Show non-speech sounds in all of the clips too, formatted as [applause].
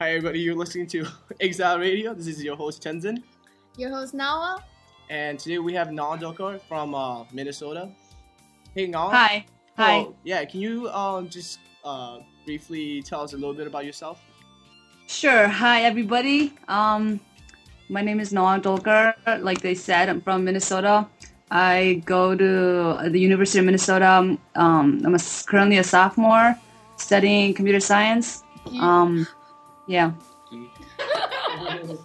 Hi, everybody. You're listening to [laughs] Exile Radio. This is your host, Tenzin. Your host, Nawa. And today we have Nal Dokar from uh, Minnesota. Hey, Nal. Hi. Hi. Oh, yeah, can you um, just uh, briefly tell us a little bit about yourself? Sure. Hi, everybody. Um, my name is Noah Dolker. Like they said, I'm from Minnesota. I go to the University of Minnesota. Um, I'm a, currently a sophomore studying computer science. Um, yeah. [laughs]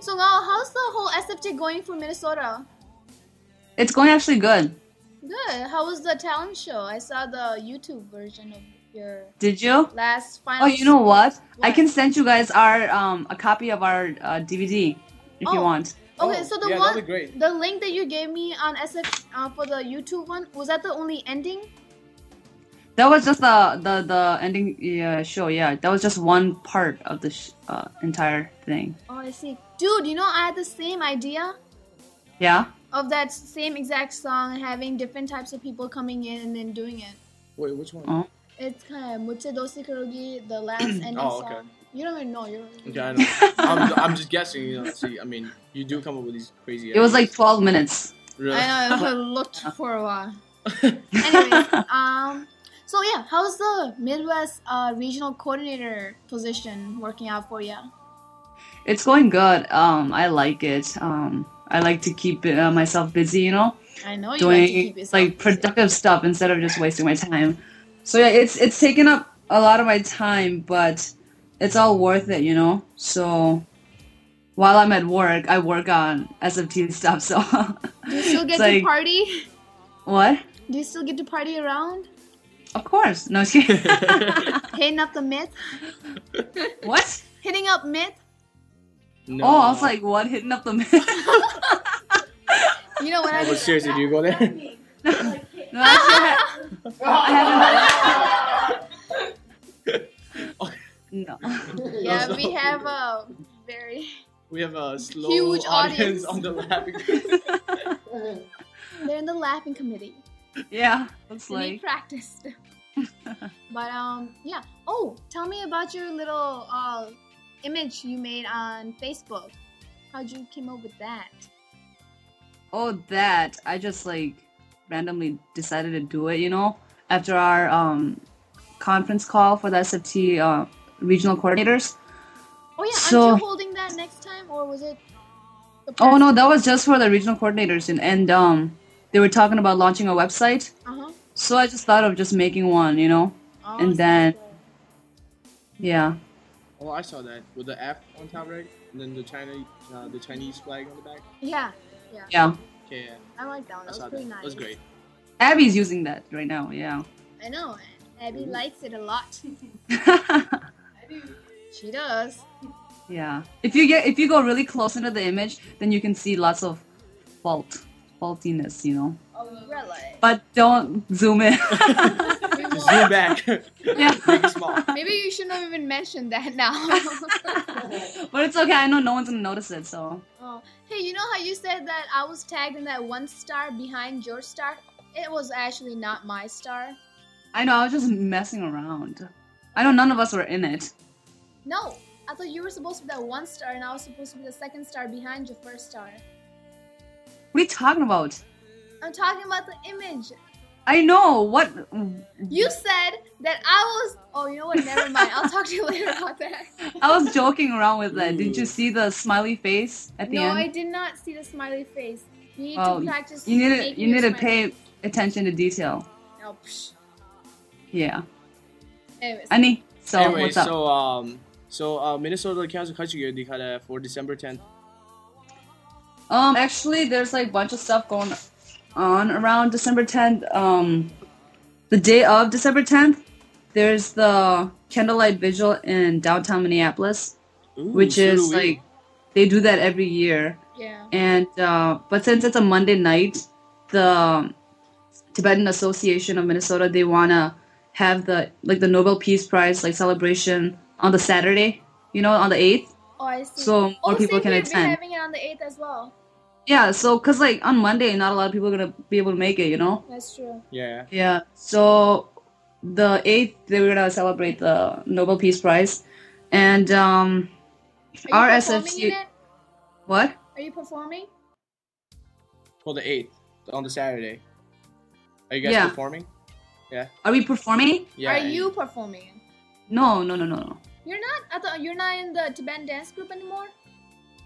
So now, how's the whole SFT going for Minnesota? It's going actually good. Good. How was the talent show? I saw the YouTube version of your Did you? last final. Oh, you know what? I can send you guys our um, a copy of our uh, DVD if you Oh. want. Okay, Oh, so the yeah, one, great. the link that you gave me on SF uh, for the YouTube one, was that the only ending? That was just the the the ending yeah, show. Yeah, that was just one part of the sh- uh, entire thing. Oh, I see. Dude, you know, I had the same idea Yeah. of that same exact song, having different types of people coming in and then doing it. Wait, which one? Oh. It's kind of Muche Dosi Kurogi, the last [clears throat] ending Oh, okay. song. You don't even know. You're Okay, I know. [laughs] I'm, I'm just guessing. You know, see, I mean, you do come up with these crazy. It was like 12 minutes. Really? I know. I [laughs] looked for a while. [laughs] Anyways, um, so yeah, how's the Midwest uh, regional coordinator position working out for you? It's going good. Um, I like it. Um, I like to keep uh, myself busy, you know, I know you like to keep doing like busy. productive stuff instead of just wasting my time. So yeah, it's it's taken up a lot of my time, but it's all worth it, you know. So while I'm at work, I work on SFT [laughs] stuff. So Do you still get to like- party? what? Do you still get to party around? Of course. No. just. [laughs] Hitting up the myth? what? Hitting up myth? no. Oh, I was like, what? Hitting up the myth? [laughs] You know what I Oh, but mean? seriously, do you go there? [laughs] No, actually, I, I haven't. No. Yeah, we have a very. we have a slow Huge audience, audience. on the laughing. They're in the laughing committee. Yeah, looks They need like. practiced. [laughs] but um, yeah. Oh, tell me about your little uh image you made on Facebook. How'd you came up with that? Oh, that. I just like randomly decided to do it, you know, after our um conference call for the SFT uh, regional coordinators. Oh yeah, So- aren't you holding that next time, or was it? Oh no, that was just for the regional coordinators, and, and um they were talking about launching a website. Uh-huh. So I just thought of just making one, you know. Oh, And then- good. Yeah. Oh, I saw that with the F on top, right? And then the China, uh, the Chinese flag on the back. Yeah, Yeah. Okay, yeah, I like that one. That saw was pretty that. nice. That was great. Abby's using that right now. Yeah. I know. Abby likes it a lot. [laughs] She does. Yeah. If you get if you go really close into the image, then you can see lots of fault faultiness, you know. Really? But don't zoom in. [laughs] Zoom back. [laughs] yeah. Make it small. Maybe you shouldn't have even mentioned that now. [laughs] but it's okay. I know no one's gonna notice it. So oh. Hey, you know how you said that I was tagged in that one star behind your star? It was actually not my star. I know I was just messing around. I know none of us were in it. No, I thought you were supposed to be that one star, and I was supposed to be the second star behind your first star. What are you talking about? I'm talking about the image. I know what. You said that I was. Oh, you know what? Never mind. I'll talk to you [laughs] later about that. I was joking around with that. Did you see the smiley face at the no, end? I did not see the smiley face. You need Well, to practice. You need to you need to smiley- pay attention to detail. No, psh. Yeah. Anyways, Annie, so anyway, what's up? so um, so uh, Minnesota Council Culture Year uh, for December 10th. Um, actually, there's like a bunch of stuff going on around December 10th. Um, the day of December 10th, there's the candlelight vigil in downtown Minneapolis, Ooh, which is we. like they do that every year. yeah. And uh, but since it's a Monday night, the Tibetan Association of Minnesota they wanna have the like the Nobel Peace Prize like celebration on the Saturday, you know, on the eighth. Oh, I see. So more oh, people same can here. attend. We're having it on the 8th as well. Yeah, so cause like on Monday, not a lot of people are gonna be able to make it, you know. That's true. Yeah. Yeah. So the eighth, they were gonna celebrate the Nobel Peace Prize, and um, Are our you performing SFT. in it? What? Are you performing? For the eighth on the Saturday. Are you guys Yeah. performing? Yeah. Are we performing? Yeah. Are and- you performing? No, no, no, no, no. You're not. I thought you're not in the Tibetan dance group anymore.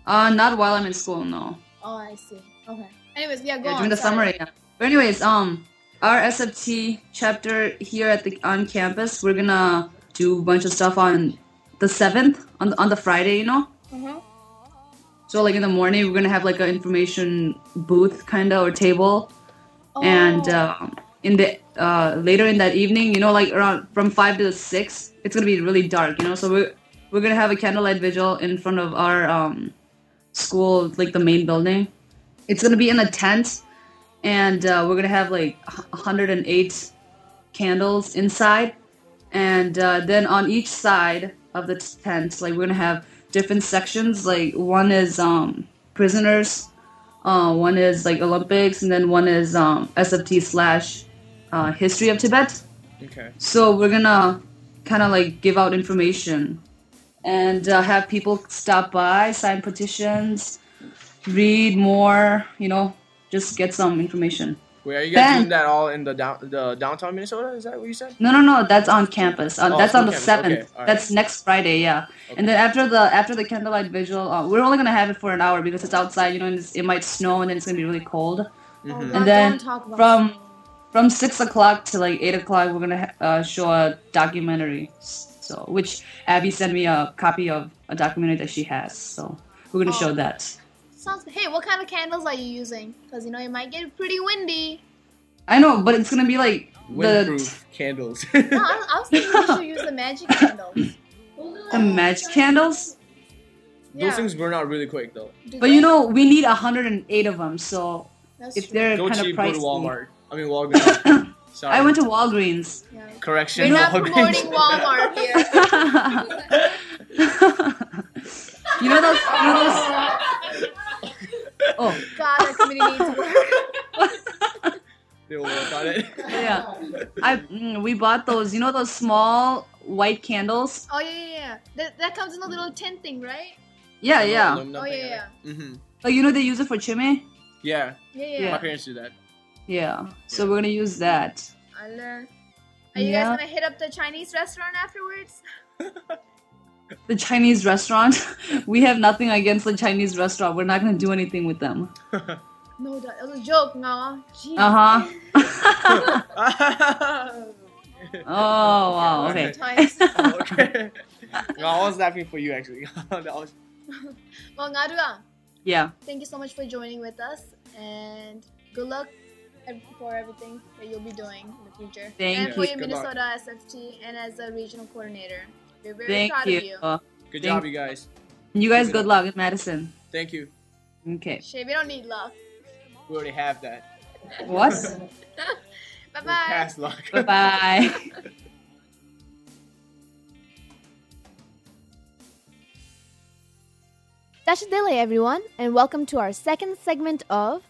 Uh, not while I'm in school. No. Oh, I see. Okay. Anyways, yeah, go Yeah, on. during the sorry. summer, yeah. But anyways, um, our SFT chapter here at the on campus, we're gonna do a bunch of stuff on the seventh on the, on the Friday, you know. Uh-huh. So like in the morning, we're gonna have like an information booth kind of or table, and Oh. um, in the uh, later in that evening, you know, like around from five to six, it's gonna be really dark, you know. So we're we're gonna have a candlelight vigil in front of our um, school, like the main building. It's gonna be in a tent, and uh, we're gonna have like 108 candles inside, and uh, then on each side of the tent, like we're gonna have different sections. Like one is um, prisoners, uh, one is like Olympics, and then one is um, SFT slash uh, history of Tibet. Okay. So we're gonna kind of like give out information and uh, have people stop by, sign petitions, read more. You know, just get some information. Wait, are you guys Ben. doing that all in the down the downtown Minnesota? Is that what you said? No, no, no. That's on campus. Uh, Oh, that's on on the campus. seventh. Okay, alright. That's next Friday. Yeah. And then after the after the candlelight vigil, uh, we're only gonna have it for an hour because it's outside. You know, and it's, it might snow and then it's gonna be really cold. Oh, Mhm. And then don't talk about from- From six o'clock to like eight o'clock, we're gonna uh, show a documentary. So, which Abby sent me a copy of a documentary that she has. So we're gonna Oh. show that. Sounds good. Hey, what kind of candles are you using? Because you know it might get pretty windy. I know, but it's gonna be like the candles. [laughs] No, I, I was thinking you should use the magic [laughs] candles. the magic candles. Yeah. Those things burn out really quick though. Do But you know, we need 108 of them. So That's if true. they're Go kind of cheap, go pricey, to Walmart. I mean [laughs] Walgreens. Sorry. I went to Walgreens. Yeah. correction. We're not Walgreens. promoting Walmart here. [laughs] you know those? You know those? Oh, God, our community needs work. [laughs] They will work on it. yeah. I mm, we bought those. You know those small white candles? Oh yeah, yeah, yeah. That, that comes in a little tin thing, right? Yeah, yeah. Oh, yeah, yeah. Mm-hmm. Like you know they use it for chimney. Yeah, Yeah, yeah. Yeah. my parents do that. Yeah. So we're gonna use that. Are you Yeah. guys gonna hit up the Chinese restaurant afterwards? [laughs] The Chinese restaurant. [laughs] we have nothing against the Chinese restaurant. We're not gonna do anything with them. [laughs] No, that was a joke, no. Uh huh. oh wow. Okay. Sometimes. Oh, okay. no, I was laughing for you actually. was well, Ngadua, Yeah. thank you so much for joining with us, and good luck ev- for everything that you'll be doing in the future. Thank and you. for your Good luck. Minnesota SFT and as a regional coordinator. We're very Thank proud you. of you. Uh, good Thank- job, you guys. you guys, Keep good luck in Madison. Thank you. Okay. Shit, we don't need luck. We already have that. What? [laughs] [laughs] bye bye. past luck. bye bye. [laughs] That's Delay, everyone, and welcome to our second segment of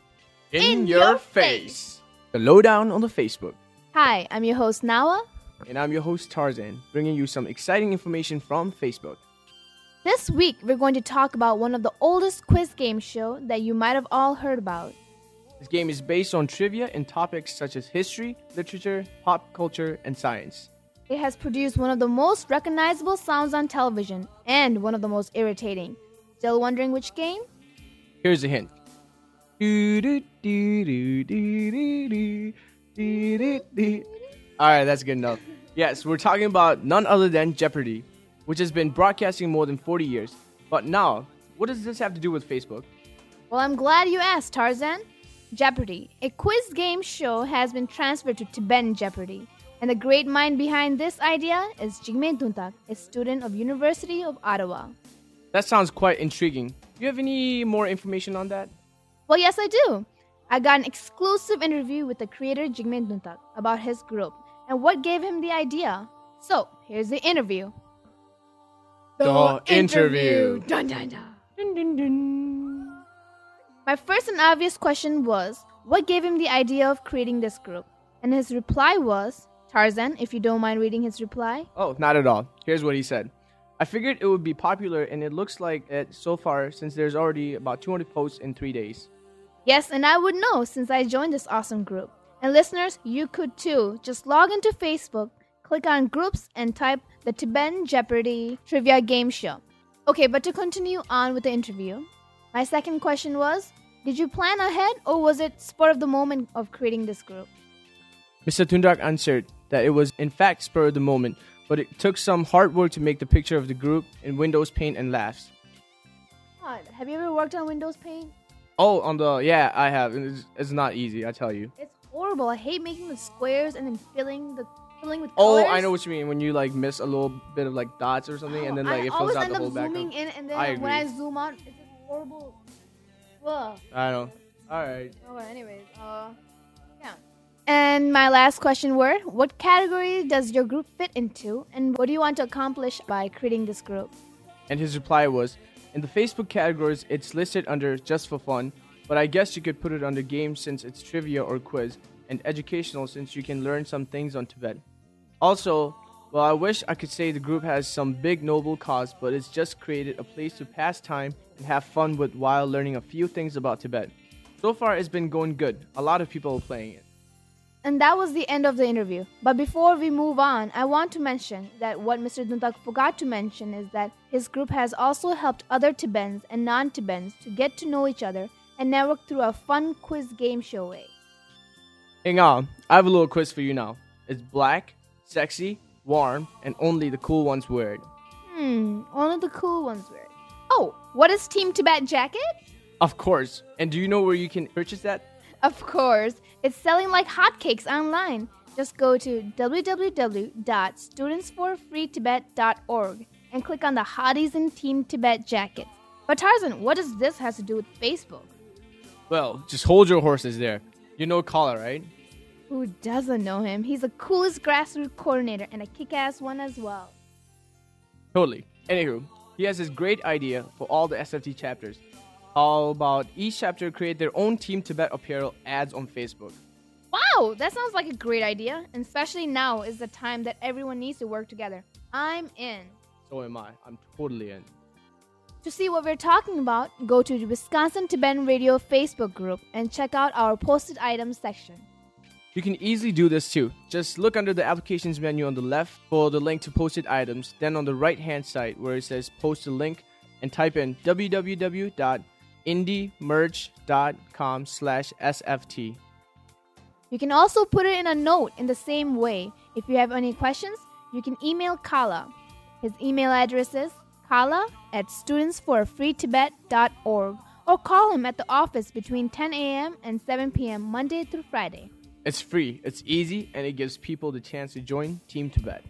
In, In your, your face. The lowdown on the Facebook. Hi, I'm your host Nawa. And I'm your host Tarzan, bringing you some exciting information from Facebook. This week, we're going to talk about one of the oldest quiz game show that you might have all heard about. This game is based on trivia and topics such as history, literature, pop culture, and science. It has produced one of the most recognizable sounds on television and one of the most irritating. Still wondering which game? Here's a hint. Alright, that's good enough. Yes, we're talking about none other than Jeopardy, which has been broadcasting more than 40 years. But now, what does this have to do with Facebook? Well, I'm glad you asked, Tarzan. Jeopardy, a quiz game show, has been transferred to Tibetan Jeopardy. And the great mind behind this idea is Jigme Duntak, a student of University of Ottawa. That sounds quite intriguing. Do you have any more information on that? Well, yes, I do. I got an exclusive interview with the creator Jigme Duntak about his group and what gave him the idea. So, here's the interview. The interview. Dun, dun, dun. My first and obvious question was what gave him the idea of creating this group? And his reply was Tarzan, if you don't mind reading his reply. Oh, not at all. Here's what he said I figured it would be popular, and it looks like it so far since there's already about 200 posts in three days. Yes, and I would know since I joined this awesome group. And listeners, you could too. Just log into Facebook, click on groups, and type the Tibetan Jeopardy trivia game show. Okay, but to continue on with the interview, my second question was Did you plan ahead, or was it spur of the moment of creating this group? Mr. Duntak answered that it was in fact spur of the moment but it took some hard work to make the picture of the group in Windows Paint and Laughs. God, have you ever worked on Windows Paint? Oh, on the yeah, I have. It's, it's not easy, I tell you. It's horrible. I hate making the squares and then filling the filling with colors. Oh, I know what you mean. When you like miss a little bit of like dots or something, and then like I it fills out the whole background. zooming in, and then I when I zoom out, it's just horrible. Ugh. I know. All right. Okay. Anyways, uh. And my last question were what category does your group fit into and what do you want to accomplish by creating this group? And his reply was in the Facebook categories it's listed under just for fun, but I guess you could put it under games since it's trivia or quiz and educational since you can learn some things on Tibet. Also, well, I wish I could say the group has some big noble cause, but it's just created a place to pass time and have fun with while learning a few things about Tibet. So far, it's been going good. A lot of people are playing it. And that was the end of the interview. But before we move on, I want to mention that what Mr. Duntak forgot to mention is that his group has also helped other Tibetans and non Tibetans to get to know each other and network through a fun quiz game show way. Hang on, I have a little quiz for you now. It's black, sexy, warm, and only the cool ones wear it. Hmm, only the cool ones wear it. Oh, what is Team Tibet jacket? Of course. And do you know where you can purchase that? Of course, it's selling like hotcakes online. Just go to www.studentsforfreetibet.org and click on the Hotties in Team Tibet jackets. But Tarzan, what does this have to do with Facebook? Well, just hold your horses there. You know Kala, right? Who doesn't know him? He's the coolest grassroots coordinator and a kick ass one as well. Totally. Anywho, he has this great idea for all the SFT chapters how about each chapter create their own Team Tibet apparel ads on Facebook? Wow, that sounds like a great idea. And especially now is the time that everyone needs to work together. I'm in. So am I. I'm totally in. To see what we're talking about, go to the Wisconsin Tibetan Radio Facebook group and check out our posted items section. You can easily do this too. Just look under the applications menu on the left for the link to posted items, then on the right hand side where it says post a link and type in www indiemerch.com slash sft you can also put it in a note in the same way if you have any questions you can email kala his email address is kala at studentsforfreetibet.org or call him at the office between 10 a.m. and 7 p.m. Monday through Friday. It's free, it's easy, and it gives people the chance to join Team Tibet.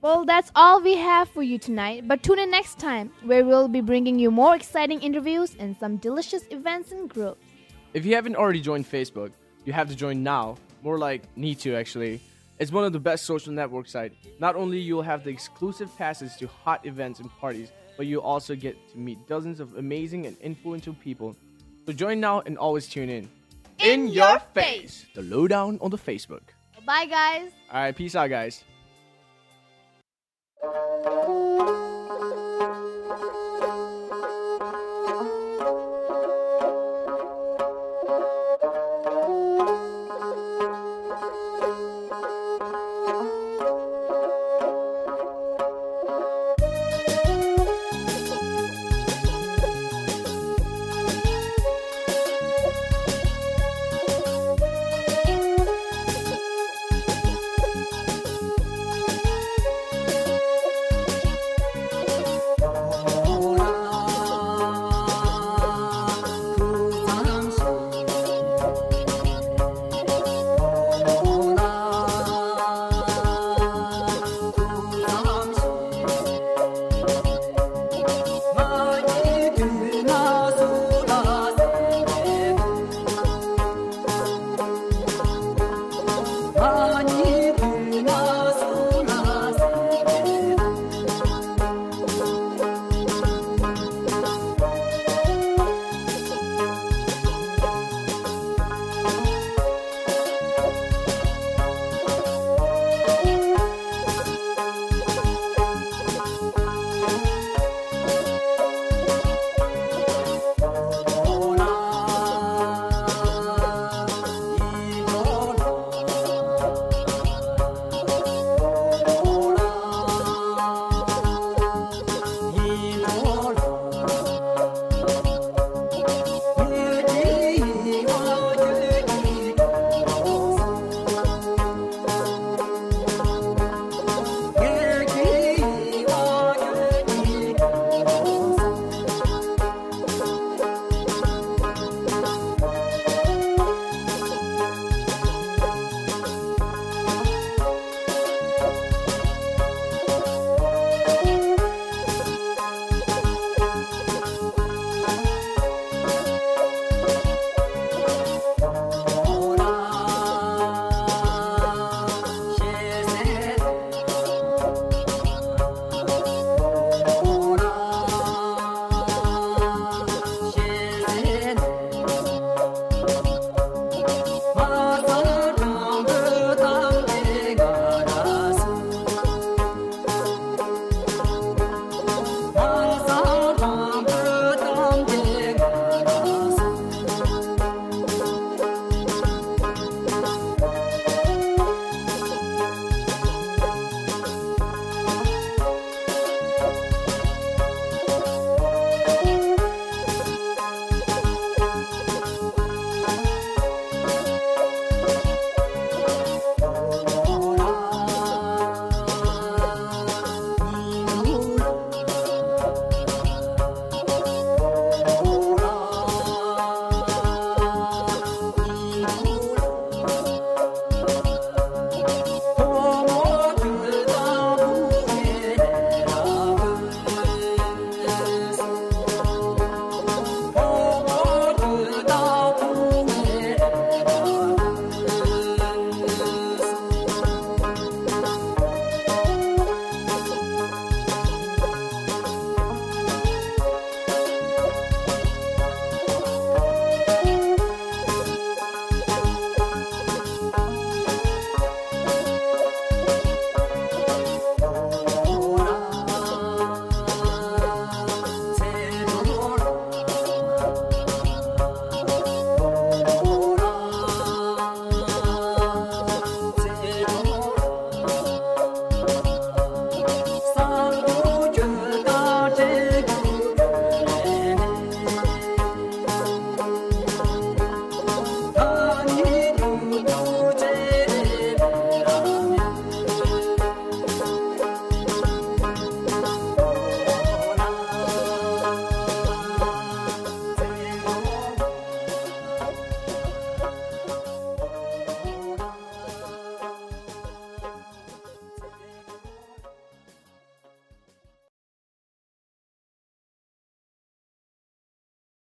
Well, that's all we have for you tonight, but tune in next time where we'll be bringing you more exciting interviews and some delicious events and groups. If you haven't already joined Facebook, you have to join now. More like need to actually. It's one of the best social network sites. Not only you'll have the exclusive passes to hot events and parties, but you'll also get to meet dozens of amazing and influential people. So join now and always tune in. In, in your face. The lowdown on the Facebook. Bye guys. All right, peace out guys.